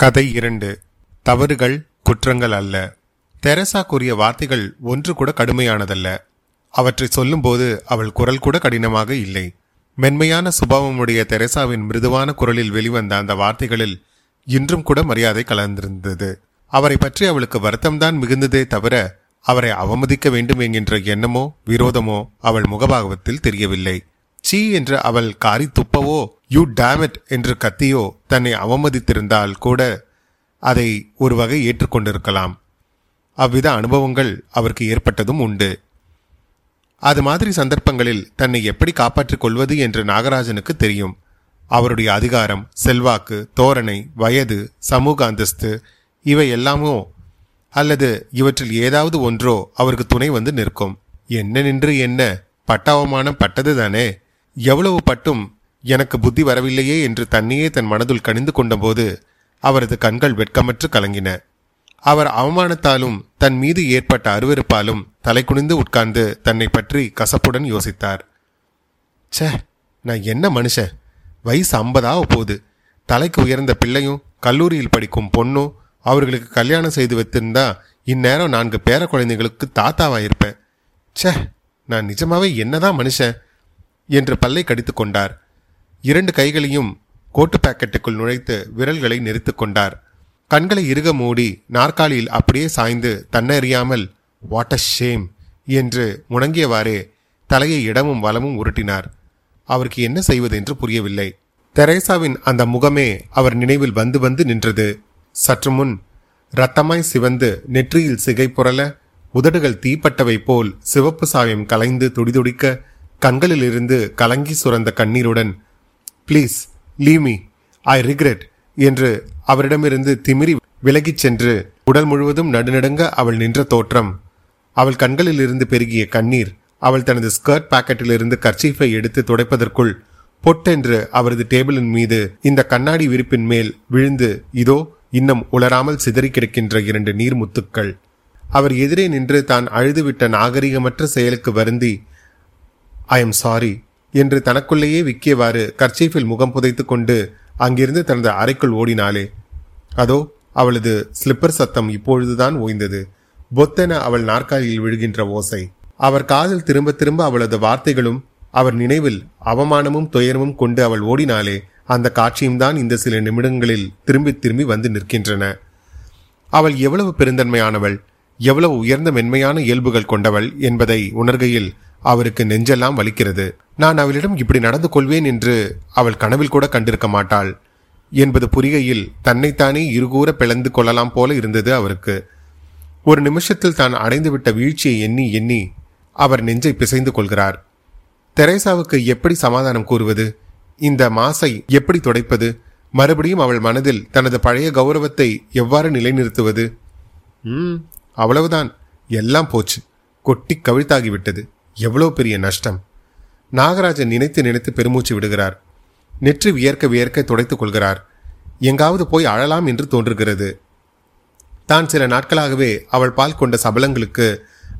கதை இரண்டு. தவறுகள் குற்றங்கள் அல்ல. தெரசா கூறிய வார்த்தைகள் ஒன்று கூட கடுமையானதல்ல. அவற்றை சொல்லும்போது அவள் குரல் கூட கடினமாக இல்லை. மென்மையான சுபாவமுடைய தெரசாவின் மிருதுவான குரலில் வெளிவந்த அந்த வார்த்தைகளில் இன்றும் கூட மரியாதை கலந்திருந்தது. அவரை பற்றி அவளுக்கு வருத்தம்தான் மிகுந்ததே தவிர அவரை அவமதிக்க வேண்டும் என்கின்ற எண்ணமோ விரோதமோ அவள் முகபாகவத்தில் தெரியவில்லை. சீ என்று அவள் காரி துப்பவோ யூ டேமிட் என்று கத்தியோ தன்னை அவமதித்திருந்தால் கூட அதை ஒரு வகை ஏற்றுக்கொண்டிருக்கலாம். அவ்வித அனுபவங்கள் அவருக்கு ஏற்பட்டதும் உண்டு. அது மாதிரி சந்தர்ப்பங்களில் தன்னை எப்படி காப்பாற்றிக் கொள்வது என்று நாகராஜனுக்கு தெரியும். அவருடைய அதிகாரம் செல்வாக்கு தோரணை வயது சமூக அந்தஸ்து இவை எல்லாமோ அல்லது இவற்றில் ஏதாவது ஒன்றோ அவருக்கு துணை வந்து நிற்கும். என்ன நின்று என்ன? பட்டாவமானம் பட்டது தானே எவ்வளவு பட்டும் எனக்கு புத்தி வரவில்லையே என்று தன்னையே தன் மனதுள் கணிந்து கொண்டபோது அவரது கண்கள் வெட்கமற்று கலங்கின. அவர் அவமானத்தாலும் தன் மீது ஏற்பட்ட அருவருப்பாலும் தலை குனிந்து உட்கார்ந்து தன்னை பற்றி கசப்புடன் யோசித்தார். ச்சே நான் என்ன மனுஷன்? வயசு ஐம்பதாக போகுது. தலைக்கு உயர்ந்த பிள்ளையும் கல்லூரியில் படிக்கும் பொண்ணும் அவர்களுக்கு கல்யாணம் செய்து வைத்திருந்தா இந்நேரம் நான்கு பேர குழந்தைகளுக்கு தாத்தாவாக இருப்பேன் ச்சே நான் நிஜமாவே என்னதான் மனுஷன்? என்று பல்லை கடித்து கொண்டார். இரண்டு கைகளையும் கோட்டு பாக்கெட்டுக்குள் நுழைத்து விரல்களை நெரித்துக் கொண்டார். கண்களை இறுக மூடி நாற்காலியில் அப்படியே சாய்ந்து தன்னறியாமல் வாட் அ ஷேம் என்று முணங்கியவாறே தலையை இடமும் வலமும் உருட்டினார். அவருக்கு என்ன செய்வது என்று புரியவில்லை. தெரேசாவின் அந்த முகமே அவர் நினைவில் வந்து வந்து நின்றது. சற்று முன் ரத்தமாய் சிவந்து நெற்றியில் சிகை புரள உதடுகள் தீப்பட்டவை போல் சிவப்பு சாயம் கலைந்து துடிதுடிக்க கண்களிலிருந்து கலங்கி சுரந்த கண்ணீருடன் please leave me I regret என்று அவரிடமிருந்து திமிரி விலகிச் சென்று உடல் முழுவதும் நடுநடுங்க அவள் நின்ற தோற்றம். அவள் கண்களில் இருந்து பெருகிய கண்ணீர் அவள் தனது ஸ்கர்ட் பாக்கெட்டிலிருந்து கர்ச்சீஃபை எடுத்து துடைப்பதற்குள் பொட்டென்று அவரது டேபிளின் மீது இந்த கண்ணாடி விரிப்பின் மேல் விழுந்து இதோ இன்னும் உலராமல் சிதறி கிடக்கின்ற இரண்டு நீர்முத்துக்கள். அவர் எதிரே நின்று தான் அழுதுவிட்ட நாகரிகமற்ற செயலுக்கு வருந்தி ஐ எம் சாரி என்று தனக்குள்ளேயே விக்கியவாறு கர்ச்சீஃபில் முகம் புதைத்து கொண்டு அங்கிருந்து தனது அறைக்குள் ஓடினாளே. அதோ அவளது ஸ்லிப்பர் சத்தம் இப்பொழுதுதான் ஓய்ந்தது. பொத்தென அவள் நாற்காலியில் விழுகின்ற ஓசை. அவர் காதில் திரும்ப திரும்ப அவளது வார்த்தைகளும் அவர் நினைவில் அவமானமும் துயரமும் கொண்டு அவள் ஓடினாலே அந்த காட்சியும் தான் இந்த சில நிமிடங்களில் திரும்பி திரும்பி வந்து நிற்கின்றன. அவள் எவ்வளவு பெருந்தன்மையானவள் எவ்வளவு உயர்ந்த மென்மையான இயல்புகள் கொண்டவள் என்பதை உணர்கையில் அவருக்கு நெஞ்செல்லாம் வலிக்கிறது. நான் அவளிடம் இப்படி நடந்து கொள்வேன் என்று அவள் கனவில் கூட கண்டிருக்க மாட்டாள். என்பது புரிகையில் தன்னைத்தானே இருகூற பிளந்து கொள்ளலாம் போல இருந்தது அவருக்கு. ஒரு நிமிஷத்தில் தான் அடைந்துவிட்ட வீழ்ச்சியை எண்ணி எண்ணி அவர் நெஞ்சை பிசைந்து கொள்கிறார். தெரேசாவுக்கு எப்படி சமாதானம் கூறுவது? இந்த மாசை எப்படி துடைப்பது? மறுபடியும் அவள் மனதில் தனது பழைய கௌரவத்தை எவ்வாறு நிலைநிறுத்துவது? ம். அவ்வளவுதான். எல்லாம் போச்சு. கொட்டி கவிழ்த்தாகிவிட்டது. எவ்வளோ பெரிய நஷ்டம்? நாகராஜன் நினைத்து நினைத்து பெருமூச்சு விடுகிறார். நெற்றி வியர்க்க வியர்க்க துடைத்துக் கொள்கிறார். எங்காவது போய் அழலாம் என்று தோன்றுகிறது. தான் சில நாட்களாகவே அவள் பால் கொண்ட சபலங்களுக்கு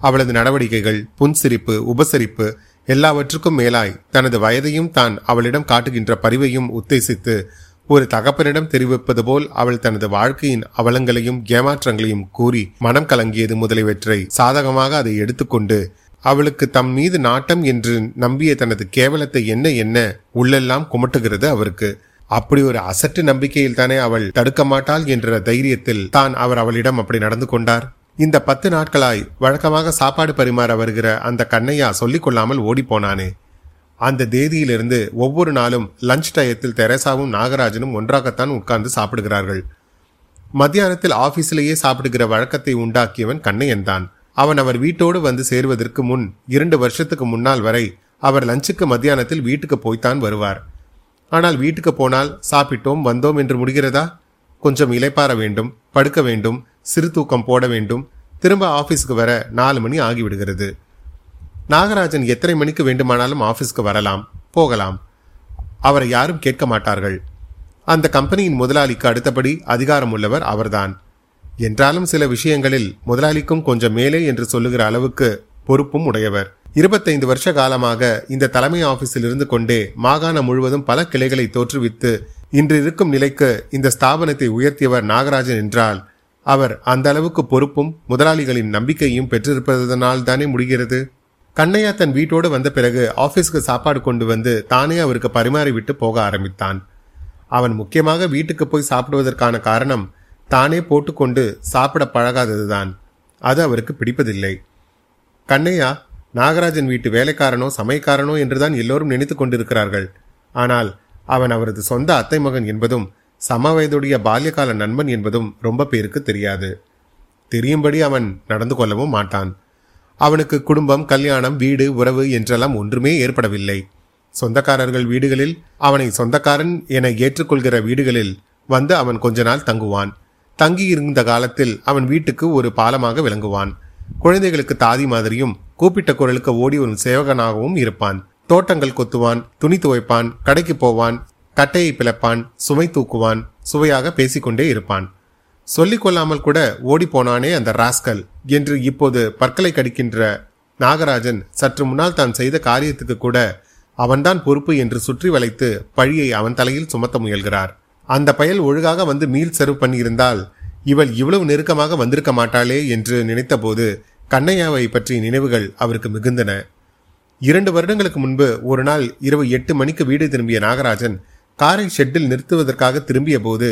அவளது நடவடிக்கைகள் புன்சிரிப்பு உபசரிப்பு எல்லாவற்றுக்கும் மேலாய் தனது வயதையும் தான் அவளிடம் காட்டுகின்ற பரிவையும் உத்தேசித்து ஒரு தகப்பனிடம் தெரிவிப்பது போல் அவள் தனது வாழ்க்கையின் அவலங்களையும் ஏமாற்றங்களையும் கூறி மனம் கலங்கியது முதலியவற்றை சாதகமாக அதை எடுத்துக்கொண்டு அவளுக்கு தம் மீது நாட்டம் என்று நம்பிய தனது கேவலத்தை என்ன என்ன? உள்ளெல்லாம் குமட்டுகிறது அவருக்கு. அப்படி ஒரு அசட்டு நம்பிக்கையில் தானே அவள் தடுக்க மாட்டாள் என்ற தைரியத்தில் தான் அவர் அவளிடம் அப்படி நடந்து கொண்டார். இந்த பத்து நாட்களாய் வழக்கமாக சாப்பாடு பரிமாற வருகிற அந்த கண்ணையா சொல்லிக் கொள்ளாமல் ஓடிப்போனானே. அந்த தேதியிலிருந்து ஒவ்வொரு நாளும் லஞ்ச் டயத்தில் தெரசாவும் நாகராஜனும் ஒன்றாகத்தான் உட்கார்ந்து சாப்பிடுகிறார்கள். மத்தியானத்தில் ஆபீஸிலேயே சாப்பிடுகிற வழக்கத்தை உண்டாக்கியவன் கண்ணையன் தான். அவன் அவர் வீட்டோடு வந்து சேருவதற்கு முன் இரண்டு வருஷத்துக்கு முன்னால் வரை அவர் லஞ்சுக்கு மத்தியானத்தில் வீட்டுக்கு போய்த்தான் வருவார். ஆனால் வீட்டுக்கு போனால் சாப்பிட்டோம் வந்தோம் என்று முடிகிறதா? கொஞ்சம் இலைப்பாற வேண்டும் படுக்க வேண்டும் சிறு தூக்கம் போட வேண்டும். திரும்ப ஆபீஸ்க்கு வர நாலு மணி ஆகிவிடுகிறது. நாகராஜன் எத்தனை மணிக்கு வேண்டுமானாலும் ஆஃபீஸ்க்கு வரலாம் போகலாம். அவரை யாரும் கேட்க மாட்டார்கள். அந்த கம்பெனியின் முதலாளிக்கு அடுத்தபடி அதிகாரம் உள்ளவர் அவர்தான். என்றாலும் சில விஷயங்களில் முதலாளிக்கும் கொஞ்சம் மேலே என்று சொல்லுகிற அளவுக்கு பொறுப்பும் உடையவர். இருபத்தைந்து வருஷ காலமாக இந்த தலைமை ஆபீஸில் இருந்து கொண்டே மாகாணம் முழுவதும் பல கிளைகளை தோற்றுவித்து இன்று இருக்கும் நிலைக்கு இந்த ஸ்தாபனத்தை உயர்த்தியவர் நாகராஜன் என்றால் அவர் அந்த அளவுக்கு பொறுப்பும் முதலாளிகளின் நம்பிக்கையும் பெற்றிருப்பதனால் தானே முடிகிறது? கண்ணையா தன் வீட்டோடு வந்த பிறகு ஆபீஸ்க்கு சாப்பாடு கொண்டு வந்து தானே அவருக்கு பரிமாறிவிட்டு போக ஆரம்பித்தான். அவன் முக்கியமாக வீட்டுக்கு போய் சாப்பிடுவதற்கான காரணம் தானே போட்டுக்கொண்டு சாப்பிட பழகாததுதான். அது அவருக்கு பிடிப்பதில்லை. கண்ணையா நாகராஜன் வீட்டு வேலைக்காரனோ சமையக்காரனோ என்றுதான் எல்லோரும் நினைத்து கொண்டிருக்கிறார்கள். ஆனால் அவன் அவரது சொந்த அத்தை மகன் என்பதும் சம வயதுடைய பால்யகால நண்பன் என்பதும் ரொம்ப பேருக்கு தெரியாது. தெரியும்படி அவன் நடந்து கொள்ளவும் மாட்டான். அவனுக்கு குடும்பம் கல்யாணம் வீடு உறவு என்றெல்லாம் ஒன்றுமே ஏற்படவில்லை. சொந்தக்காரர்கள் வீடுகளில் அவனை சொந்தக்காரன் என ஏற்றுக்கொள்கிற வீடுகளில் வந்து அவன் கொஞ்ச நாள் தங்குவான். தங்கியிருந்த காலத்தில் அவன் வீட்டுக்கு ஒரு பாலமாக விளங்குவான். குழந்தைகளுக்கு தாதி மாதிரியும் கூப்பிட்ட குரலுக்கு ஓடி வரும் சேவகனாகவும் இருப்பான். தோட்டங்கள் கொத்துவான் துணி துவைப்பான் கடைக்கு போவான் கட்டையை பிளப்பான் சுமை தூக்குவான் சுவையாக பேசிக்கொண்டே இருப்பான். சொல்லிக் கொள்ளாமல் கூட ஓடி போனானே அந்த ராஸ்கல் என்று இப்போது பற்களை கடிக்கின்ற நாகராஜன் சற்று முன்னால் தான் செய்த காரியத்துக்கு கூட அவன்தான் பொறுப்பு என்று சுற்றி வளைத்து பழியை அவன் தலையில் சுமத்த முயல்கிறார். அந்த பயல் ஒழுகாக வந்து மீள் சர்வ் பண்ணியிருந்தால் இவள் இவ்வளவு நெருக்கமாக வந்திருக்க மாட்டாளே என்று நினைத்தபோது கண்ணையாவை பற்றிய நினைவுகள் அவருக்கு மிகுந்தன. இரண்டு வருடங்களுக்கு முன்பு ஒரு நாள் இரவு எட்டு மணிக்கு வீடு திரும்பிய நாகராஜன் காரை ஷெட்டில் நிறுத்துவதற்காக திரும்பிய போது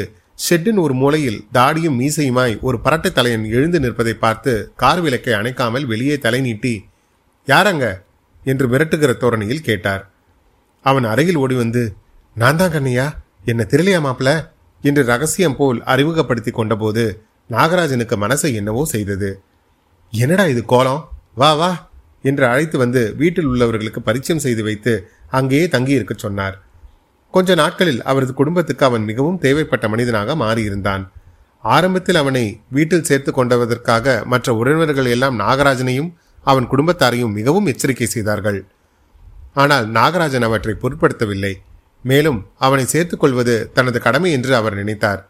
ஷெட்டின் ஒரு மூலையில் தாடியும் மீசையுமாய் ஒரு பரட்டை தலையன் எழுந்து நிற்பதை பார்த்து கார் விளக்கை அணைக்காமல் வெளியே தலை நீட்டி யாரங்க? என்று மிரட்டுகிற தோரணையில் கேட்டார். அவன் அருகில் ஓடி வந்து நான் தான் கண்ணையா? என்ன தெரியலையா மாப்பிள என்று ரகசியம் போல் அறிமுகப்படுத்தி கொண்டபோது நாகராஜனுக்கு மனசை என்னவோ செய்தது. என்னடா இது கோலம்? வா வா என்று அழைத்து வந்து வீட்டில் உள்ளவர்களுக்கு பரிச்சயம் செய்து வைத்து அங்கேயே தங்கியிருக்க சொன்னார். கொஞ்ச நாட்களில் அவரது குடும்பத்துக்கு அவன் மிகவும் தேவைப்பட்ட மனிதனாக மாறியிருந்தான். ஆரம்பத்தில் அவனை வீட்டில் சேர்த்து கொண்டதற்காக மற்ற உறவினர்கள் எல்லாம் நாகராஜனையும் அவன் குடும்பத்தாரையும் மிகவும் எச்சரிக்கை செய்தார்கள். ஆனால் நாகராஜன் அவற்றை பொருட்படுத்தவில்லை. மேலும் அவனை சேர்த்துக்கொள்வது தனது கடமை என்று அவர் நினைத்தார்.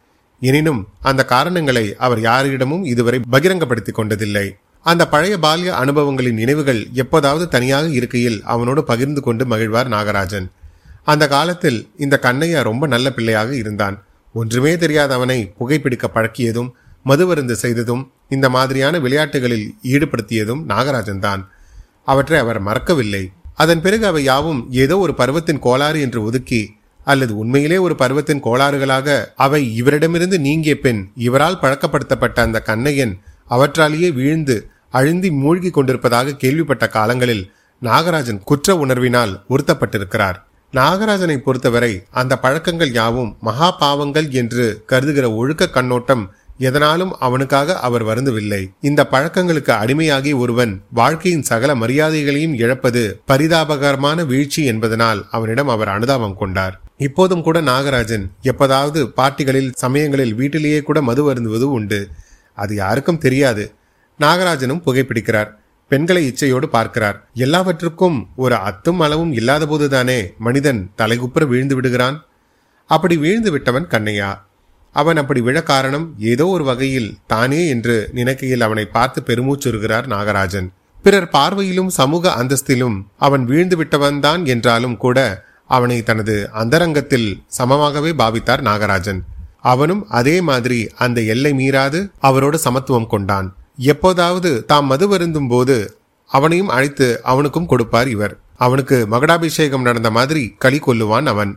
எனினும் அந்த காரணங்களை அவர் யாரிடமும் இதுவரை பகிரங்கப்படுத்திக் கொண்டதில்லை. அந்த பழைய பால்ய அனுபவங்களின் நினைவுகள் எப்போதாவது தனியாக இருக்கையில் அவனோடு பகிர்ந்து கொண்டு மகிழ்வார் நாகராஜன். அந்த காலத்தில் இந்த கண்ணையா ரொம்ப நல்ல பிள்ளையாக இருந்தான். ஒன்றுமே தெரியாத அவனை புகைப்பிடிக்க பழக்கியதும் மதுவருந்து செய்ததும் இந்த மாதிரியான விளையாட்டுகளில் ஈடுபடுத்தியதும் நாகராஜன் தான் அவற்றை அவர் மறக்கவில்லை. அதன் பிறகு அவை யாவும் ஏதோ ஒரு பருவத்தின் கோளாறு என்று ஒதுக்கி அல்லது உண்மையிலே ஒரு பருவத்தின் கோளாறுகளாக அவை இவரிடமிருந்து நீங்கிய பெண் இவரால் பழக்கப்படுத்தப்பட்ட அந்த கண்ணையன் அவற்றாலேயே வீழ்ந்து அழுந்தி மூழ்கி கொண்டிருப்பதாக கேள்விப்பட்ட காலங்களில் நாகராஜன் குற்ற உணர்வினால் உறுத்தப்பட்டிருக்கிறார். நாகராஜனை பொறுத்தவரை அந்த பழக்கங்கள் யாவும் மகா பாவங்கள் என்று கருதுகிற ஒழுக்க கண்ணோட்டம் எதனாலும் அவனுக்காக அவர் வருந்தவில்லை. இந்த பழக்கங்களுக்கு அடிமையாகி ஒருவன் வாழ்க்கையின் சகல மரியாதைகளையும் இழப்பது பரிதாபகரமான வீழ்ச்சி என்பதனால் அவனிடம் அவர் அனுதாபம் கொண்டார். இப்போதும் கூட நாகராஜன் எப்பதாவது பார்ட்டிகளில் சமயங்களில் வீட்டிலேயே கூட மது வருந்துவது உண்டு. அது யாருக்கும் தெரியாது. நாகராஜனும் புகைப்பிடிக்கிறார். பெண்களை இச்சையோடு பார்க்கிறார். எல்லாவற்றுக்கும் ஒரு அத்தும் அளவும் இல்லாத போதுதானே மனிதன் தலைகுப்புற வீழ்ந்து விடுகிறான்? அப்படி வீழ்ந்து விட்டவன் கண்ணையா? அவன் அப்படி விழ காரணம் ஏதோ ஒரு வகையில் தானே என்று நினைக்கையில் அவனை பார்த்து பெருமூச்சுறுகிறார் நாகராஜன். பிறர் பார்வையிலும் சமூக அந்தஸ்திலும் அவன் வீழ்ந்து விட்டவன்தான் என்றாலும் கூட அவனை தனது அந்தரங்கத்தில் சமமாகவே பாவித்தார் நாகராஜன். அவனும் அதே மாதிரி அந்த எல்லை மீறாது அவரோடு சமத்துவம் கொண்டான். எப்போதாவது தாம் மது வருந்தும் போது அவனையும் அழைத்து அவனுக்கும் கொடுப்பார் இவர். அவனுக்கு மகடாபிஷேகம் நடந்த மாதிரி களி கொல்லுவான் அவன்.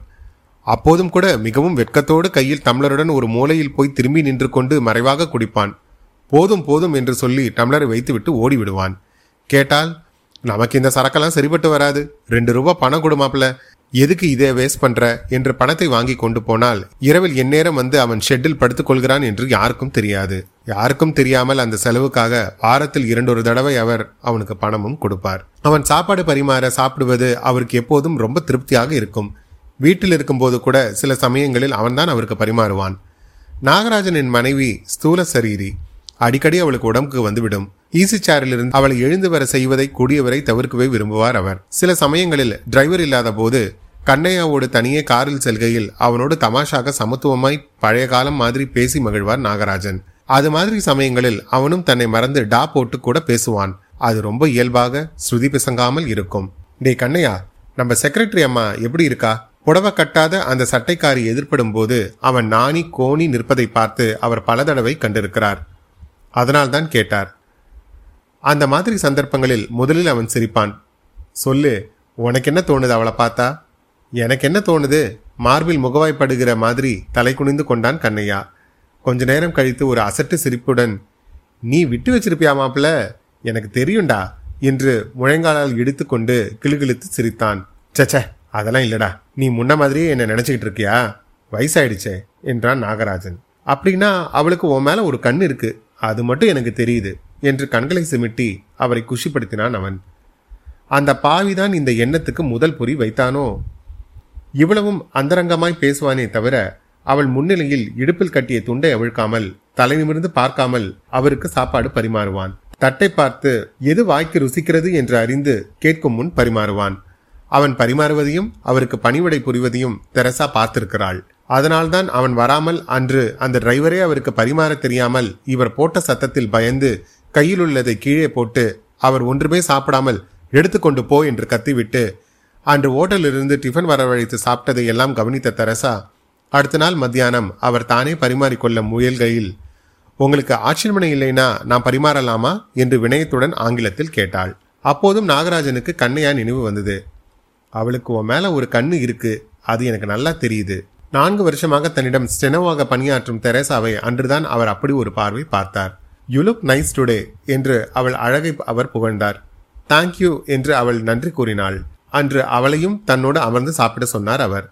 அப்போதும் கூட மிகவும் வெட்கத்தோடு கையில் டம்ளருடன் ஒரு மூலையில் போய் திரும்பி நின்று கொண்டு மறைவாக குடிப்பான். போதும் போதும் என்று சொல்லி டம்ளரை வைத்துவிட்டு ஓடிவிடுவான். கேட்டால் நமக்கு இந்த சரக்கெல்லாம் சரிப்பட்டு வராது. ரெண்டு ரூபா பணம் கொடுமாப்ல எதுக்கு இதை வேஸ்ட் பண்ற? என்று பணத்தை வாங்கி கொண்டு போனால் இரவில் எந்நேரம் வந்து அவன் ஷெட்டில் படுத்துக் கொள்கிறான் என்று யாருக்கும் தெரியாது. யாருக்கும் தெரியாமல் அந்த செலவுக்காக வாரத்தில் இரண்டொரு தடவை அவர் அவனுக்கு பணமும் கொடுப்பார். அவன் சாப்பாடு பரிமாற சாப்பிடுவது அவருக்கு எப்போதும் ரொம்ப திருப்தியாக இருக்கும். வீட்டில் இருக்கும்போது கூட சில சமயங்களில் அவன்தான் அவருக்கு பரிமாறுவான். நாகராஜனின் மனைவி ஸ்தூல சரீரி அடிக்கடி அவளுக்கு உடம்புக்கு வந்துவிடும். ஈசி சேரிலிருந்து அவளை எழுந்து வர செய்வதை கூடியவரை தவிர்க்கவே விரும்புவார் அவர். சில சமயங்களில் டிரைவர் இல்லாத போது கண்ணையாவோடு தனியே காரில் செல்கையில் அவனோடு தமாஷாக சமத்துவமாய் பழைய காலம் மாதிரி பேசி மகிழ்வார் நாகராஜன். அது மாதிரி சமயங்களில் அவனும் தன்னை மறந்து டா போட்டு கூட பேசுவான். அது ரொம்ப இயல்பாக ஸ்ருதி பிசங்காமல் இருக்கும். டே கண்ணையா நம்ம செக்ரட்டரி அம்மா எப்படி இருக்கா? புடவை கட்டாத அந்த சட்டைக்காரி எதிர்ப்படும் போது அவன் நாணி கோணி நிற்பதை பார்த்து அவர் பல தடவை கண்டிருக்கிறார். அதனால்தான் கேட்டார். அந்த மாதிரி சந்தர்ப்பங்களில் முதலில் அவன் சிரிப்பான். சொல்லு உனக்கு என்ன தோணுது அவளை பார்த்தா? எனக்கு என்ன தோணுது? மார்பில் முகவாய்ப்படுகிற மாதிரி தலை குனிந்து கொண்டான் கண்ணையா. கொஞ்ச நேரம் கழித்து ஒரு அசட்டு சிரிப்புடன் நீ விட்டு வச்சிருப்பியா மாப்பிள எனக்கு தெரியும்டா என்று முழங்காலால் இடித்துக்கொண்டு கிளுகிழுத்து சிரித்தான். சச்ச அதெல்லாம் இல்லடா. நீ முன்ன மாதிரியே என்ன நினச்சிக்கிட்டு இருக்கியா? வயசாயிடுச்சே என்றான் நாகராஜன். அப்படின்னா அவளுக்கு உன் மேலே ஒரு கண் இருக்கு. அது மட்டும் எனக்கு தெரியுது என்று கண்களை சிமிட்டி அவரை குஷிப்படுத்தினான் அவன். அந்த பாவிதான் இந்த எண்ணத்துக்கு முதல் பொறி வைத்தானோ? இவ்வளவும் அந்தரங்கமாய் பேசுவானே தவிர அவள் முன்னிலையில் இடுப்பில் கட்டிய துண்டை அவிழ்க்காமல் தலை நிமிர்ந்து பார்க்காமல் அவருக்கு சாப்பாடு பரிமாறுவான். தட்டை பார்த்து எது வாய்க்கு ருசிக்கிறது? என்று அறிந்து கேட்கும் முன் பரிமாறுவான். அவன் பரிமாறுவதையும் அவருக்கு பணிவிடை புரிவதையும் தெரசா பார்த்திருக்கிறாள். அதனால்தான் அவன் வராமல் அன்று அந்த டிரைவரே அவருக்கு பரிமாற தெரியாமல் இவர் போட்ட சத்தத்தில் பயந்து கையில் உள்ளதை கீழே போட்டு அவர் ஒன்றுமே சாப்பிடாமல் எடுத்துக்கொண்டு போ என்று கத்திவிட்டு அன்று ஓட்டலிருந்து டிஃபன் வரவழைத்து சாப்பிட்டதை எல்லாம் கவனித்த தெரசா அடுத்த நாள் மத்தியானம் அவர் தானே பரிமாறிக்கொள்ள முயல்கையில் உங்களுக்கு ஆட்சேபனை இல்லைனா நான் பரிமாறலாமா? என்று வினயத்துடன் ஆங்கிலத்தில் கேட்டாள். அப்போதும் நாகராஜனுக்கு கண்ணையா நினைவு வந்தது. அவளுக்கு உன் மேல ஒரு கண்ணு இருக்கு. அது எனக்கு நல்லா தெரியுது. நான்கு வருஷமாக தன்னிடம் ஸ்டெனோவாக பணியாற்றும் தெரேசாவை அன்றுதான் அவர் அப்படி ஒரு பார்வை பார்த்தார். யூ லுக் நைஸ் டுடே என்று அவள் அழகை அவர் புகழ்ந்தார். தேங்க்யூ என்று அவள் நன்றி கூறினாள். அன்று அவளையும் தன்னோடு அமர்ந்து சாப்பிட சொன்னார் அவர்.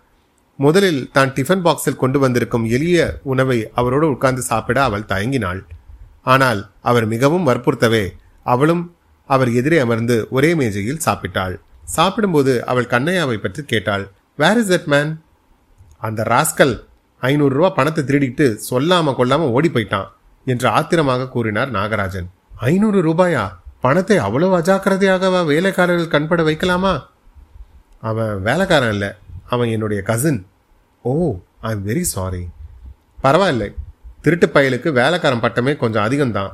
முதலில் தான் டிஃபன் பாக்ஸில் கொண்டு வந்திருக்கும் எளிய உணவை அவரோடு உட்கார்ந்து சாப்பிட அவள் தயங்கினாள். ஆனால் அவர் மிகவும் வற்புறுத்தவே அவளும் அவர் எதிரே அமர்ந்து ஒரே மேஜையில் சாப்பிட்டாள். சாப்பிடும்போது அவள் கண்ணையாவை பற்றி கேட்டாள். வேர் இஸ் தட் மேன் அந்த ராஸ்கல் ஐநூறுரூவா பணத்தை திருடிட்டு சொல்லாம கொல்லாம ஓடி போயிட்டான் என்று ஆத்திரமாக கூறினார் நாகராஜன். ஐநூறு ரூபாயா? பணத்தை அவ்வளவு அஜாக்கிரதையாகவா வேலைக்காரர்கள் கண்பட வைக்கலாமா? அவன் வேலைக்காரன் இல்லை அவன் என்னுடைய cousin oh I am very sorry பரவாயில்லை திருட்டு பயலுக்கு வேலைக்காரன் பட்டமே கொஞ்சம் அதிகம்தான்.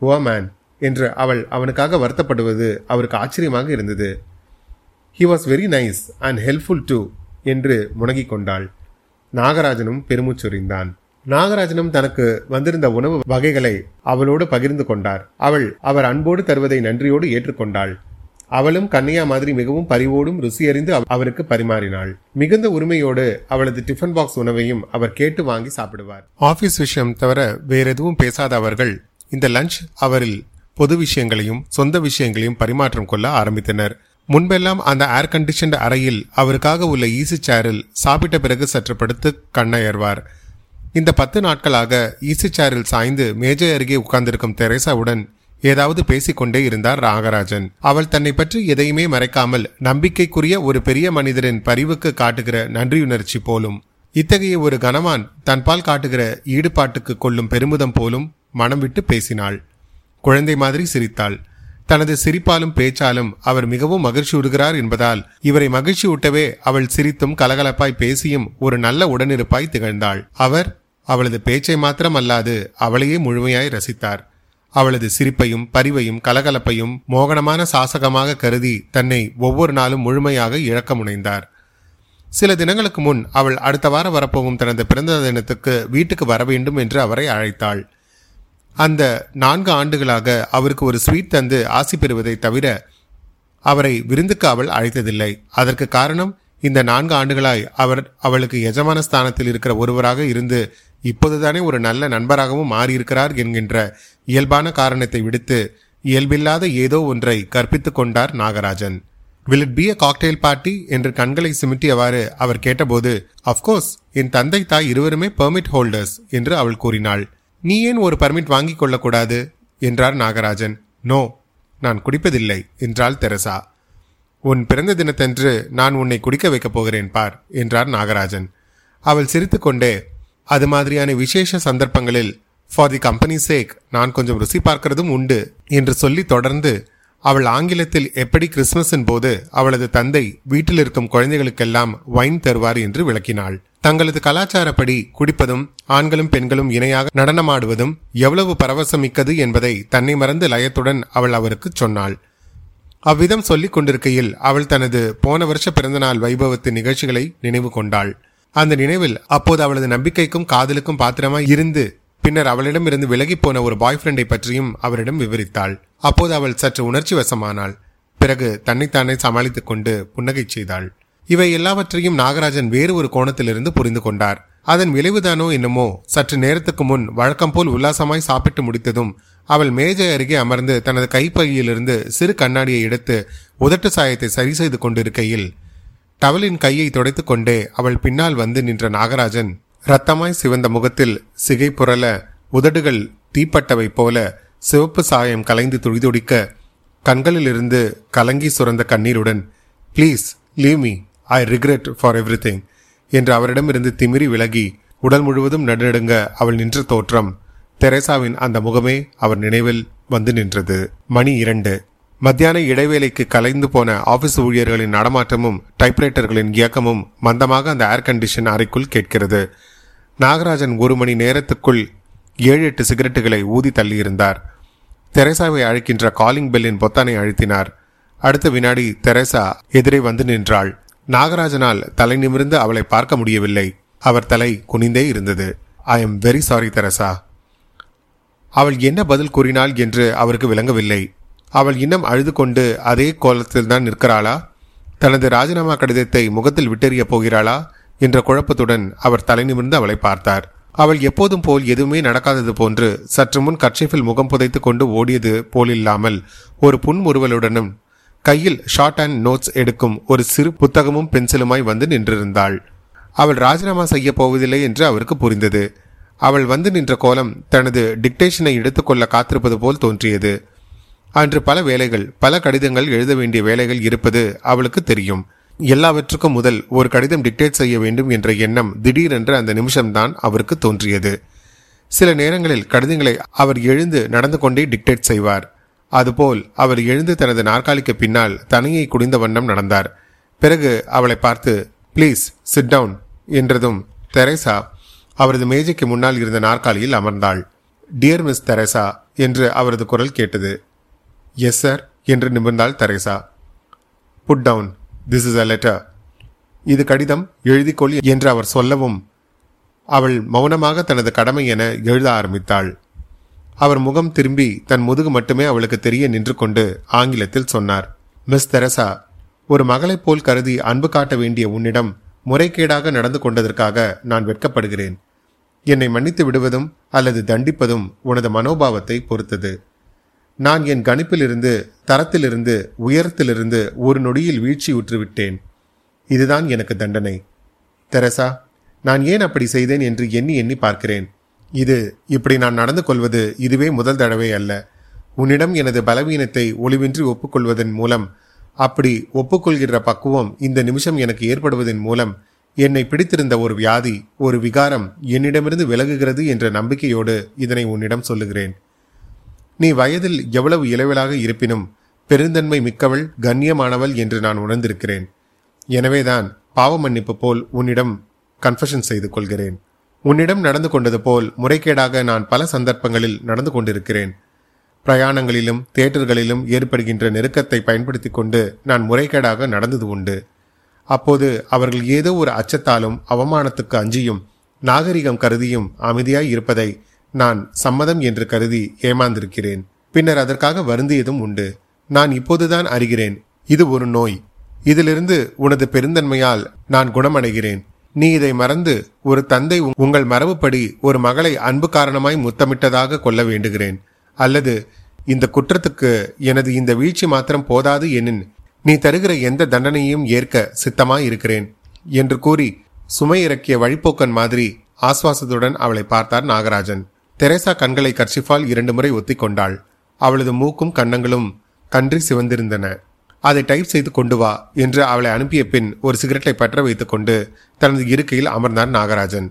ஓ மேன் என்று அவள் அவனுக்காக வருத்தப்படுவது அவருக்கு ஆச்சரியமாக இருந்தது. He was very nice and helpful to என்று முணங்கிக் கொண்டாள் நாகராஜனும் பெருமூச்சொறிந்தான். நாகராஜனும் தனக்கு வந்திருந்த உணவு வகைகளை அவளோடு பகிர்ந்து கொண்டார். அவள் அவர் அன்போடு தருவதை நன்றியோடு ஏற்றுக்கொண்டாள். அவளும் கண்ணையா மாதிரி மிகவும் பரிவோடும் ருசியறிந்து அவருக்கு பரிமாறினாள். மிகுந்த உரிமையோடு அவளது டிஃபன் பாக்ஸ் உணவையும் அவர் கேட்டு வாங்கி சாப்பிடுவார். ஆபீஸ் விஷயம் தவிர வேற எதுவும் பேசாத அவர்கள் இந்த லஞ்ச் அவரில் பொது விஷயங்களையும் சொந்த விஷயங்களையும் பரிமாற்றம் கொள்ள ஆரம்பித்தனர். முன்பெல்லாம் அந்த ஏர் கண்டிஷன்ட் அறையில் அவருக்காக உள்ள ஈசி சேரில் சாப்பிட்ட பிறகு சற்று படுத்து கண்ணயர்வார். இந்த பத்து நாட்களாக ஈசி சேரில் சாய்ந்து மேஜை அருகே உட்கார்ந்திருக்கும் தெரேசாவுடன் ஏதாவது பேசிக்கொண்டே இருந்தார் ராகராஜன். அவள் தன்னை பற்றி எதையுமே மறைக்காமல் நம்பிக்கைக்குரிய ஒரு பெரிய மனிதரின் பரிவுக்கு காட்டுகிற நன்றியுணர்ச்சி போலும் இத்தகைய ஒரு கனமான் தன்பால் காட்டுகிற ஈடுபாட்டுக்கு கொள்ளும் பெருமிதம் போலும் மனம் விட்டு பேசினாள். குழந்தை மாதிரி சிரித்தாள். தனது சிரிப்பாலும் பேச்சாலும் அவர் மிகவும் மகிழ்ச்சி உறுகிறார் என்பதால் இவரை மகிழ்ச்சி ஊட்டவே அவள் சிரித்தும் கலகலப்பாய் பேசியும் ஒரு நல்ல உடனிருப்பாய் திகழ்ந்தாள். அவர் அவளது பேச்சை மாத்திரம் அல்லாது அவளையே முழுமையாய் ரசித்தார். அவளது சிரிப்பையும் பரிவையும் கலகலப்பையும் மோகனமான சாசகமாக கருதி தன்னை ஒவ்வொரு நாளும் முழுமையாக இழக்க முனைந்தார். சில தினங்களுக்கு முன் அவள் அடுத்த வாரம் வரப்போகும் தனது பிறந்த தினத்துக்கு வீட்டுக்கு வர வேண்டும் என்று அவரை அழைத்தாள். அந்த நான்கு ஆண்டுகளாக அவருக்கு ஒரு ஸ்வீட் தந்து ஆசி பெறுவதை தவிர அவரை விருந்துக்கு அவள் அழைத்ததில்லை. அதற்கு காரணம் இந்த நான்கு ஆண்டுகளாய் அவர் அவளுக்கு எஜமான ஸ்தானத்தில் இருக்கிற ஒருவராக இருந்து இப்போதுதானே ஒரு நல்ல நண்பராகவும் மாறியிருக்கிறார் என்கின்ற இயல்பான காரணத்தை விடுத்து இயல்பில்லாத ஏதோ ஒன்றை கற்பித்துக் கொண்டார் Nagarajan. Will it be a cocktail party என்று கண்களை சிமிட்டியவாறு அவர் கேட்டபோது அஃப்கோர்ஸ் என் தந்தை தாய் இருவருமே பெர்மிட் ஹோல்டர்ஸ் என்று அவள் கூறினாள். நீ ஏன் ஒரு பர்மிட் வாங்கிக் கொள்ளக்கூடாது? என்றார் நாகராஜன். நோ நான் குடிப்பதில்லை என்றாள் தெரசா. உன் பிறந்த தினத்தன்று நான் உன்னை குடிக்க வைக்கப் போகிறேன் பார் என்றார் நாகராஜன். அவள் சிரித்துக்கொண்டே அது மாதிரியான விசேஷ சந்தர்ப்பங்களில் ஃபார் தி கம்பெனி சேக் நான் கொஞ்சம் ருசி பார்க்கிறதும் உண்டு என்று சொல்லி தொடர்ந்து அவள் ஆங்கிலத்தில் எப்படி கிறிஸ்துமஸின் போது அவளது தந்தை வீட்டில் இருக்கும் குழந்தைகளுக்கெல்லாம் வைன் தருவார் என்று விளக்கினாள். தங்களது கலாச்சாரப்படி குடிப்பதும் ஆண்களும் பெண்களும் இணையாக நடனமாடுவதும் எவ்வளவு பரவசமிக்கது என்பதை தன்னை மறந்து லயத்துடன் அவள் அவருக்கு சொன்னாள். அவ்விதம் சொல்லிக் கொண்டிருக்கையில் அவள் தனது போன வருஷ பிறந்தநாள் வைபவத்து நிகழ்ச்சிகளை நினைவு கொண்டாள். அந்த நினைவில் அப்போது அவளது நம்பிக்கைக்கும் காதலுக்கும் பாத்திரமாய் இருந்து பின்னர் அவளிடமிருந்து விலகி போன ஒரு பாய் ஃப்ரெண்டை பற்றியும் அவரிடம் விவரித்தாள். அப்போது அவள் சற்று உணர்ச்சி வசமானாள். பிறகு தன்னைத்தானே சமாளித்துக் கொண்டு புன்னகை செய்தாள். இவை எல்லாவற்றையும் நாகராஜன் வேறு ஒரு கோணத்திலிருந்து புரிந்து கொண்டார். அதன் விளைவுதானோ என்னமோ சற்று நேரத்துக்கு முன் வழக்கம் போல் உல்லாசமாய் சாப்பிட்டு முடித்ததும் அவள் மேஜை அருகே அமர்ந்து தனது கைப்பையிலிருந்து சிறு கண்ணாடியை எடுத்து உதட்டு சாயத்தை சரி செய்து கொண்டிருக்கையில் டவலின் கையை துடைத்து கொண்டே அவள் பின்னால் வந்து நின்ற நாகராஜன் ரத்தமாய் சிவந்த முகத்தில் சிகை புரள உதடுகள் தீப்பட்டவை போல சிவப்பு சாயம் கலைந்து துடிதுடிக்க கண்களிலிருந்து கலங்கி சுரந்த கண்ணீருடன் please leave me I regret for every என்று அவரிடமிருந்து திமிரி விலகி உடல் முழுவதும் நடுநடுங்க அவள் நின்ற தோற்றம் தெரேசாவின் அந்த முகமே அவர் நினைவில் வந்து நின்றது. மணி இரண்டு. மத்தியான இடைவேளைக்கு கலைந்து போன ஆபீஸ் ஊழியர்களின் நடமாட்டமும் டைப்ரைட்டர்களின் இயக்கமும் மந்தமாக அந்த ஏர் கண்டிஷன் அறைக்குள் கேட்கிறது. நாகராஜன் ஒரு மணி நேரத்துக்குள் ஏழு எட்டு சிகரெட்டுகளை ஊதி தள்ளியிருந்தார். தெரேசாவை அழைக்கின்ற காலிங் பெல்லின் பொத்தானை அழுத்தினார். அடுத்த வினாடி தெரேசா எதிரே வந்து நின்றாள். நாகராஜனால் தலை நிமிர்ந்து அவளை பார்க்க முடியவில்லை. அவர் தலை குனிந்தே இருந்தது. I am very sorry Teresa அவள் என்ன பதில் கூறினாள் என்று அவருக்கு விளங்கவில்லை. அவள் இன்னும் அழுது கொண்டு அதே கோலத்தில் தான் நிற்கிறாளா? தனது ராஜினாமா கடிதத்தை முகத்தில் விட்டெறிய போகிறாளா? என்ற குழப்பத்துடன் அவர் தலை நிமிர்ந்து அவளை பார்த்தார். அவள் எப்போதும் போல் எதுவுமே நடக்காதது போன்று சற்று முன் கர்ச்சிஃபில் முகம் புதைத்து கொண்டு ஓடியது போலில்லாமல் ஒரு புன்முறுவலுடனும் கையில் ஷார்ட் அண்ட் நோட்ஸ் எடுக்கும் ஒரு சிறு புத்தகமும் பென்சிலுமாய் வந்து நின்றிருந்தாள். அவள் ராஜினாமா செய்ய போவதில்லை என்று அவருக்கு புரிந்தது. அவள் வந்து நின்ற கோலம் தனது டிக்டேஷனை எடுத்துக்கொள்ள காத்திருப்பது போல் தோன்றியது. அன்று பல வேலைகள் பல கடிதங்கள் எழுத வேண்டிய வேலைகள் இருப்பது அவளுக்கு தெரியும். எல்லாவற்றுக்கும் முதல் ஒரு கடிதம் டிக்டேட் செய்ய வேண்டும் என்ற எண்ணம் திடீரென்று அந்த நிமிஷம்தான் அவருக்கு தோன்றியது. சில நேரங்களில் கடிதங்களை அவர் எழுந்து நடந்து கொண்டே டிக்டேட் செய்வார். அதுபோல் அவர் எழுந்து தனது நாற்காலிக்கு பின்னால் தனியை குடிந்த வண்ணம் நடந்தார். பிறகு அவளை பார்த்து ப்ளீஸ் சிட் டவுன் என்றதும் தெரேசா அவரது மேஜைக்கு முன்னால் இருந்த நாற்காலியில் அமர்ந்தாள். டியர் மிஸ் தெரேசா என்று அவரது குரல் கேட்டது. எஸ் சார் என்று நிமிர்ந்தாள் Teresa. Put down this is a letter இது கடிதம். எழுதிக்கொள் என்று அவர் சொல்லவும் அவள் மௌனமாக தனது கடமை என எழுத ஆரம்பித்தாள். அவர் முகம் திரும்பி தன் முதுகு மட்டுமே அவளுக்கு தெரிய நின்று கொண்டு ஆங்கிலத்தில் சொன்னார். மிஸ் தெரசா ஒரு மகளைப் போல் கருதி அன்பு காட்ட வேண்டிய உன்னிடம் முறைகேடாக நடந்து கொண்டதற்காக நான் வெட்கப்படுகிறேன். என்னை மன்னித்து விடுவதும் அல்லது தண்டிப்பதும் உனது மனோபாவத்தை பொறுத்தது. நான் என் கணிப்பிலிருந்து தரத்திலிருந்து உயரத்திலிருந்து ஒரு நொடியில் வீழ்ச்சி உற்றுவிட்டேன். இதுதான் எனக்கு தண்டனை. தெரசா நான் ஏன் அப்படி செய்தேன் என்று எண்ணி எண்ணி பார்க்கிறேன். இது இப்படி நான் நடந்து கொள்வது இதுவே முதல் தடவை அல்ல. உன்னிடம் எனது பலவீனத்தை ஒளிவின்றி ஒப்புக்கொள்வதன் மூலம் அப்படி ஒப்புக்கொள்கிற பக்குவம் இந்த நிமிஷம் எனக்கு ஏற்படுவதன் மூலம் என்னை பிடித்திருந்த ஒரு வியாதி ஒரு விகாரம் என்னிடமிருந்து விலகுகிறது என்ற நம்பிக்கையோடு இதனை உன்னிடம் சொல்லுகிறேன். நீ வயதில் எவ்வளவு இளவலாக இருப்பினும் பெருந்தன்மை மிக்கவள் கண்ணியமானவள் என்று நான் உணர்ந்திருக்கிறேன். எனவேதான் பாவ மன்னிப்பு போல் உன்னிடம் கன்ஃபஷன் செய்து கொள்கிறேன். உன்னிடம் நடந்து கொண்டது போல் முறைகேடாக நான் பல சந்தர்ப்பங்களில் நடந்து கொண்டிருக்கிறேன். பிரயாணங்களிலும் தேட்டர்களிலும் ஏற்படுகின்ற நெருக்கத்தை பயன்படுத்தி கொண்டு நான் முறைகேடாக நடந்தது உண்டு. அப்போது அவர்கள் ஏதோ ஒரு அச்சத்தாலும் அவமானத்துக்கு அஞ்சியும் நாகரிகம் கருதியும் அமைதியாய் இருப்பதை நான் சம்மதம் என்று கருதி ஏமாந்திருக்கிறேன். பின்னர் அதற்காக வருந்தியதும் உண்டு. நான் இப்போதுதான் அறிகிறேன் இது ஒரு நோய். இதிலிருந்து உனது பெருந்தன்மையால் நான் குணமடைகிறேன். நீ இதை மறந்து ஒரு தந்தை உங்கள் மரபுப்படி ஒரு மகளை அன்பு காரணமாய் முத்தமிட்டதாக கொள்ள வேண்டுகிறேன். அல்லது இந்த குற்றத்துக்கு எனது இந்த வீழ்ச்சி மாத்திரம் போதாது எனின் நீ தருகிற எந்த தண்டனையும் ஏற்க சித்தமாய் இருக்கிறேன் என்று கூறி சுமை இறக்கிய வழிப்போக்கன் மாதிரி ஆஸ்வாசத்துடன் அவளை பார்த்தார் நாகராஜன். தெரேசா கண்களை கர்ஷிஃபால் இரண்டு முறை ஒத்தி கொண்டாள். அவளது மூக்கும் கன்னங்களும் கன்றி சிவந்திருந்தன. அதை டைப் செய்து கொண்டு வா என்று அவளை அனுப்பிய பின் ஒரு சிகரெட்டை பற்ற வைத்துக்கொண்டு தனது இருக்கையில் அமர்ந்தார் நாகராஜன்.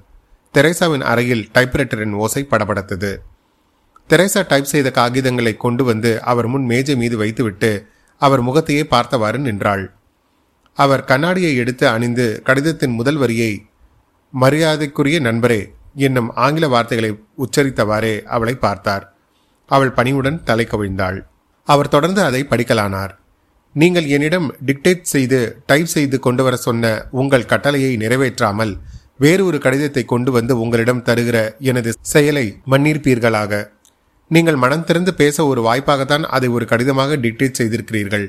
தெரேசாவின் அறையில் டைப்ரைட்டரின் ஓசை படபடத்தது. தெரேசா டைப் செய்த காகிதங்களை கொண்டு வந்து அவர் முன் மேஜை மீது வைத்துவிட்டு அவர் முகத்தையே பார்த்தவாறு நின்றாள். அவர் கண்ணாடியை எடுத்து அணிந்து கடிதத்தின் முதல் வரியை மரியாதைக்குரிய நண்பரே என்னும் ஆங்கில வார்த்தைகளை உச்சரித்தவாறே அவளை பார்த்தார். அவள் பணிவுடன் தலை கவிழ்ந்தாள். அவர் தொடர்ந்து அதை படிக்கலானார். நீங்கள் என்னிடம் டிக்டேட் செய்து டைப் செய்து கொண்டு வர சொன்ன உங்கள் கட்டளையை நிறைவேற்றாமல் வேறு ஒரு கடிதத்தை கொண்டு வந்து உங்களிடம் தருகிற எனது செயலை மன்னிருப்பீர்களாக நீங்கள் மனம் திறந்து பேச ஒரு வாய்ப்பாகத்தான் அதை ஒரு கடிதமாக டிக்டேட் செய்திருக்கிறீர்கள்.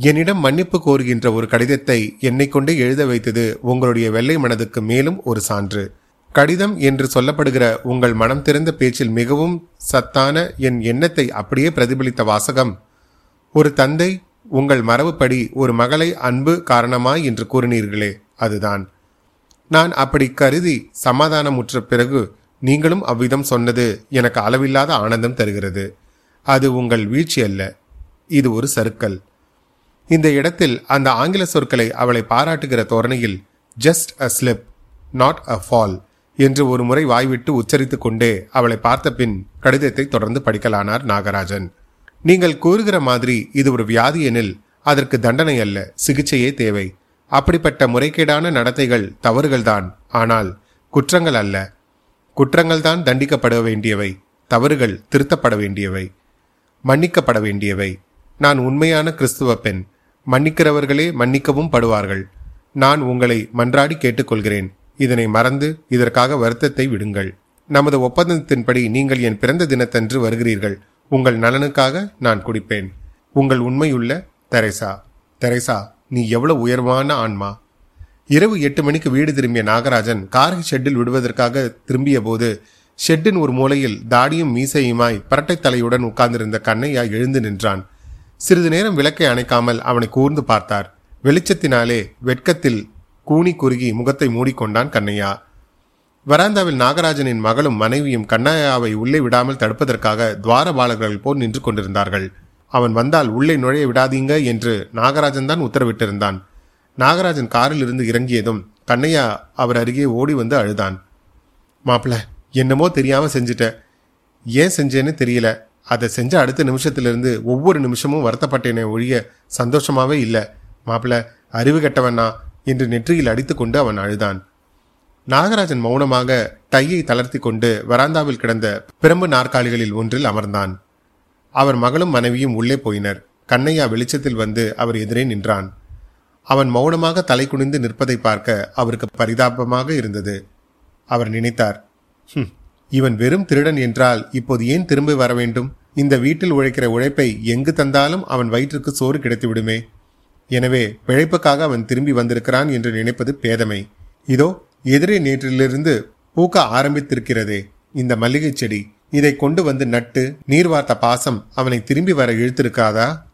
என்னிடம் மன்னிப்பு கோருகின்ற ஒரு கடிதத்தை என்னை கொண்டே எழுத வைத்தது உங்களுடைய வெள்ளை மனதுக்கு மேலும் ஒரு சான்று. கடிதம் என்று சொல்லப்படுகிற உங்கள் மனம் திறந்த பேச்சில் மிகவும் சத்தான என் எண்ணத்தை அப்படியே பிரதிபலித்த வாசகம் ஒரு தந்தை உங்கள் மரபுப்படி ஒரு மகளை அன்பு காரணமாய் என்று கூறினீர்களே அதுதான். நான் அப்படி கருதி சமாதானமுற்ற பிறகு நீங்களும் அவ்விதம் சொன்னது எனக்கு அளவில்லாத ஆனந்தம் தருகிறது. அது உங்கள் வீழ்ச்சி அல்ல இது ஒரு சறுக்கல். இந்த இடத்தில் அந்த ஆங்கில சொற்களை அவளை பாராட்டுகிற தோரணையில் just a slip not a fall என்று ஒரு முறை வாய்விட்டு உச்சரித்துக்கொண்டே அவளை பார்த்த பின் கடிதத்தை தொடர்ந்து படிக்கலானார் நாகராஜன். நீங்கள் கூறுகிற மாதிரி இது ஒரு வியாதி எனில் அதற்கு தண்டனை அல்ல சிகிச்சையே தேவை. அப்படிப்பட்ட முறைகேடான நடத்தைகள் தவறுகள்தான் ஆனால் குற்றங்கள் அல்ல. குற்றங்கள் தான் தண்டிக்கப்பட வேண்டியவை தவறுகள் திருத்தப்பட வேண்டியவை மன்னிக்கப்பட வேண்டியவை. நான் உண்மையான கிறிஸ்துவ பெண் மன்னிக்கிறவர்களே மன்னிக்கவும் படுவார்கள். நான் உங்களை மன்றாடி கேட்டுக்கொள்கிறேன். இதனை மறந்து இதற்காக வருத்தத்தை விடுங்கள். நமது ஒப்பந்தத்தின்படி நீங்கள் என் பிறந்த தினத்தன்று வருகிறீர்கள். உங்கள் நலனுக்காக நான் குடிப்பேன். உங்கள் உண்மையுள்ள தெரேசா. தெரேசா நீ எவ்வளவு உயர்வான ஆன்மா. இரவு எட்டு மணிக்கு வீடு திரும்பிய நாகராஜன் காரை ஷெட்டில் விடுவதற்காக திரும்பிய போது ஷெட்டின் ஒரு மூலையில் தாடியும் மீசையுமாய் பரட்டை தலையுடன் உட்கார்ந்திருந்த கண்ணையா எழுந்து நின்றான். சிறிது நேரம் விளக்கை அணைக்காமல் அவனை கூர்ந்து பார்த்தார். வெளிச்சத்தினாலே வெட்கத்தில் கூனி குறுகி முகத்தை மூடிக்கொண்டான் கண்ணையா. வராந்தாவில் நாகராஜனின் மகளும் மனைவியும் கண்ணையாவை உள்ளே விடாமல் தடுப்பதற்காக துவாரபாலகர்கள் போல் நின்று கொண்டிருந்தார்கள். அவன் வந்தால் உள்ளே நுழைய விடாதீங்க என்று நாகராஜன் தான் உத்தரவிட்டிருந்தான். நாகராஜன் காரில் இருந்து இறங்கியதும் கண்ணையா அவர் அருகே ஓடி வந்து அழுதான். மாப்பிள என்னமோ தெரியாம செஞ்சுட்ட. ஏன் செஞ்சேன்னு தெரியல. அதை செஞ்ச அடுத்த நிமிஷத்திலிருந்து ஒவ்வொரு நிமிஷமும் வருத்தப்பட்டேனே ஒழிய சந்தோஷமாவே இல்லை. மாப்பிள அறிவு கெட்டவனா என்று நெற்றியில் அடித்துக்கொண்டு அவன் அழுதான். நாகராஜன் மௌனமாக டையை தளர்த்தி கொண்டு வராந்தாவில் கிடந்த பிரம்பு நாற்காலிகளில் ஒன்றில் அமர்ந்தான். அவர் மகளும் மனைவியும் உள்ளே போயினர். கண்ணையா வெளிச்சத்தில் வந்து அவர் எதிரே நின்றான். அவன் மௌனமாக தலை குனிந்து நிற்பதை பார்க்க அவருக்கு பரிதாபமாக இருந்தது. அவர் நினைத்தார் இவன் வெறும் திருடன் என்றால் இப்போது ஏன் திரும்பி வர வேண்டும்? இந்த வீட்டில் உழைக்கிற உழைப்பை எங்கு தந்தாலும் அவன் வயிற்றுக்கு சோறு கிடைத்து விடுமே. எனவே பிழைப்புக்காக அவன் திரும்பி வந்திருக்கிறான் என்று நினைப்பது பேதமை. இதோ எதிரே நேற்றிலிருந்து பூக்க ஆரம்பித்திருக்கிறதே. இந்த மல்லிகை செடி இதை கொண்டு வந்து நட்டு நீர் வார்த்த பாசம் அவனை திரும்பி வர இழுத்திருக்காதா?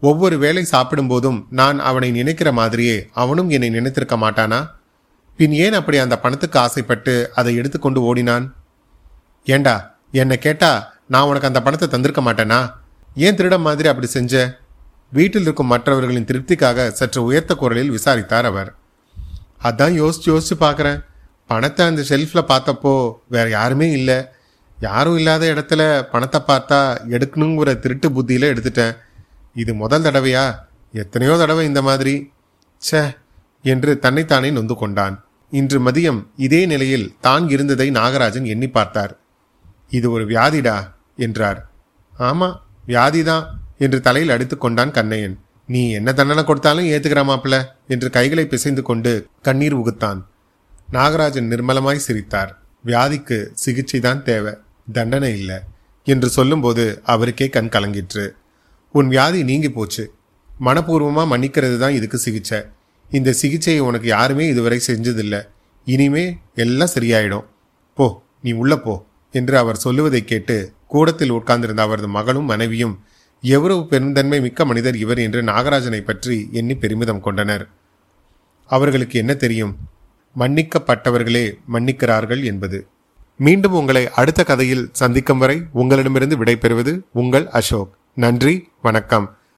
ஒவ்வொரு வேளை சாப்பிடும்போதும் நான் அவனை நினைக்கிற மாதிரியே அவனும் என்னை நினைத்திருக்க மாட்டானா? பின் ஏன் அப்படி அந்த பணத்துக்கு ஆசைப்பட்டு அதை எடுத்துக்கொண்டு ஓடினான்? ஏண்டா என்னை கேட்டா நான் உனக்கு அந்த பணத்தை தந்திருக்க மாட்டேனா? ஏன் திருட மாதிரி அப்படி செஞ்ச? வீட்டில் இருக்கும் மற்றவர்களின் திருப்திக்காக சற்று உயர்த்த குரலில் விசாரித்தார் அவர். அதான் யோசிச்சு யோசிச்சு பார்க்குறேன் பணத்தை அந்த ஷெல்ஃபில் பார்த்தப்போ வேற யாருமே இல்லை. யாரும் இல்லாத இடத்துல பணத்தை பார்த்தா எடுக்கணுங்கிற திருட்டு புத்தியில் எடுத்துட்டேன். இது முதல் தடவையா? எத்தனையோ தடவை இந்த மாதிரி. சே என்று தன்னைத்தானே நொந்து கொண்டான். இன்று மதியம் இதே நிலையில் தான் இருந்ததை நாகராஜன் எண்ணி பார்த்தார். இது ஒரு வியாதிடா என்றார். ஆமா வியாதிதான் என்று தலையில் அடித்து கொண்டான் கண்ணையன். நீ என்ன தண்டனை கொடுத்தாலும் ஏத்துக்கிற மாப்பிள என்று கைகளை பிசைந்து கொண்டு கண்ணீர் உகுத்தான். நாகராஜன் நிர்மலமாய் சிரித்தார். வியாதிக்கு சிகிச்சை தான் தேவை. தண்டனை இல்லை என்று சொல்லும்போது அவருக்கே கண் கலங்கிற்று. உன் வியாதி நீங்கி போச்சு. மனப்பூர்வமாக மன்னிக்கிறது தான் இதுக்கு சிகிச்சை. இந்த சிகிச்சையை உனக்கு யாருமே இதுவரை செஞ்சதில்லை. இனிமே எல்லாம் சரியாயிடும். போ நீ உள்ள போ என்று அவர் சொல்லுவதை கேட்டு கூடத்தில் உட்கார்ந்திருந்த அவரது மகளும் மனைவியும் எவ்வளவு பெருந்தன்மை மிக்க மனிதர் இவர் என்று நாகராஜனை பற்றி எண்ணி பெருமிதம் கொண்டனர். அவர்களுக்கு என்ன தெரியும்? மன்னிக்கப்பட்டவர்களே மன்னிக்கிறார்கள் என்பது. மீண்டும் உங்களை அடுத்த கதையில் சந்திக்கும் வரை உங்களிடமிருந்து விடைபெறுவது உங்கள் அசோக். நன்றி வணக்கம்.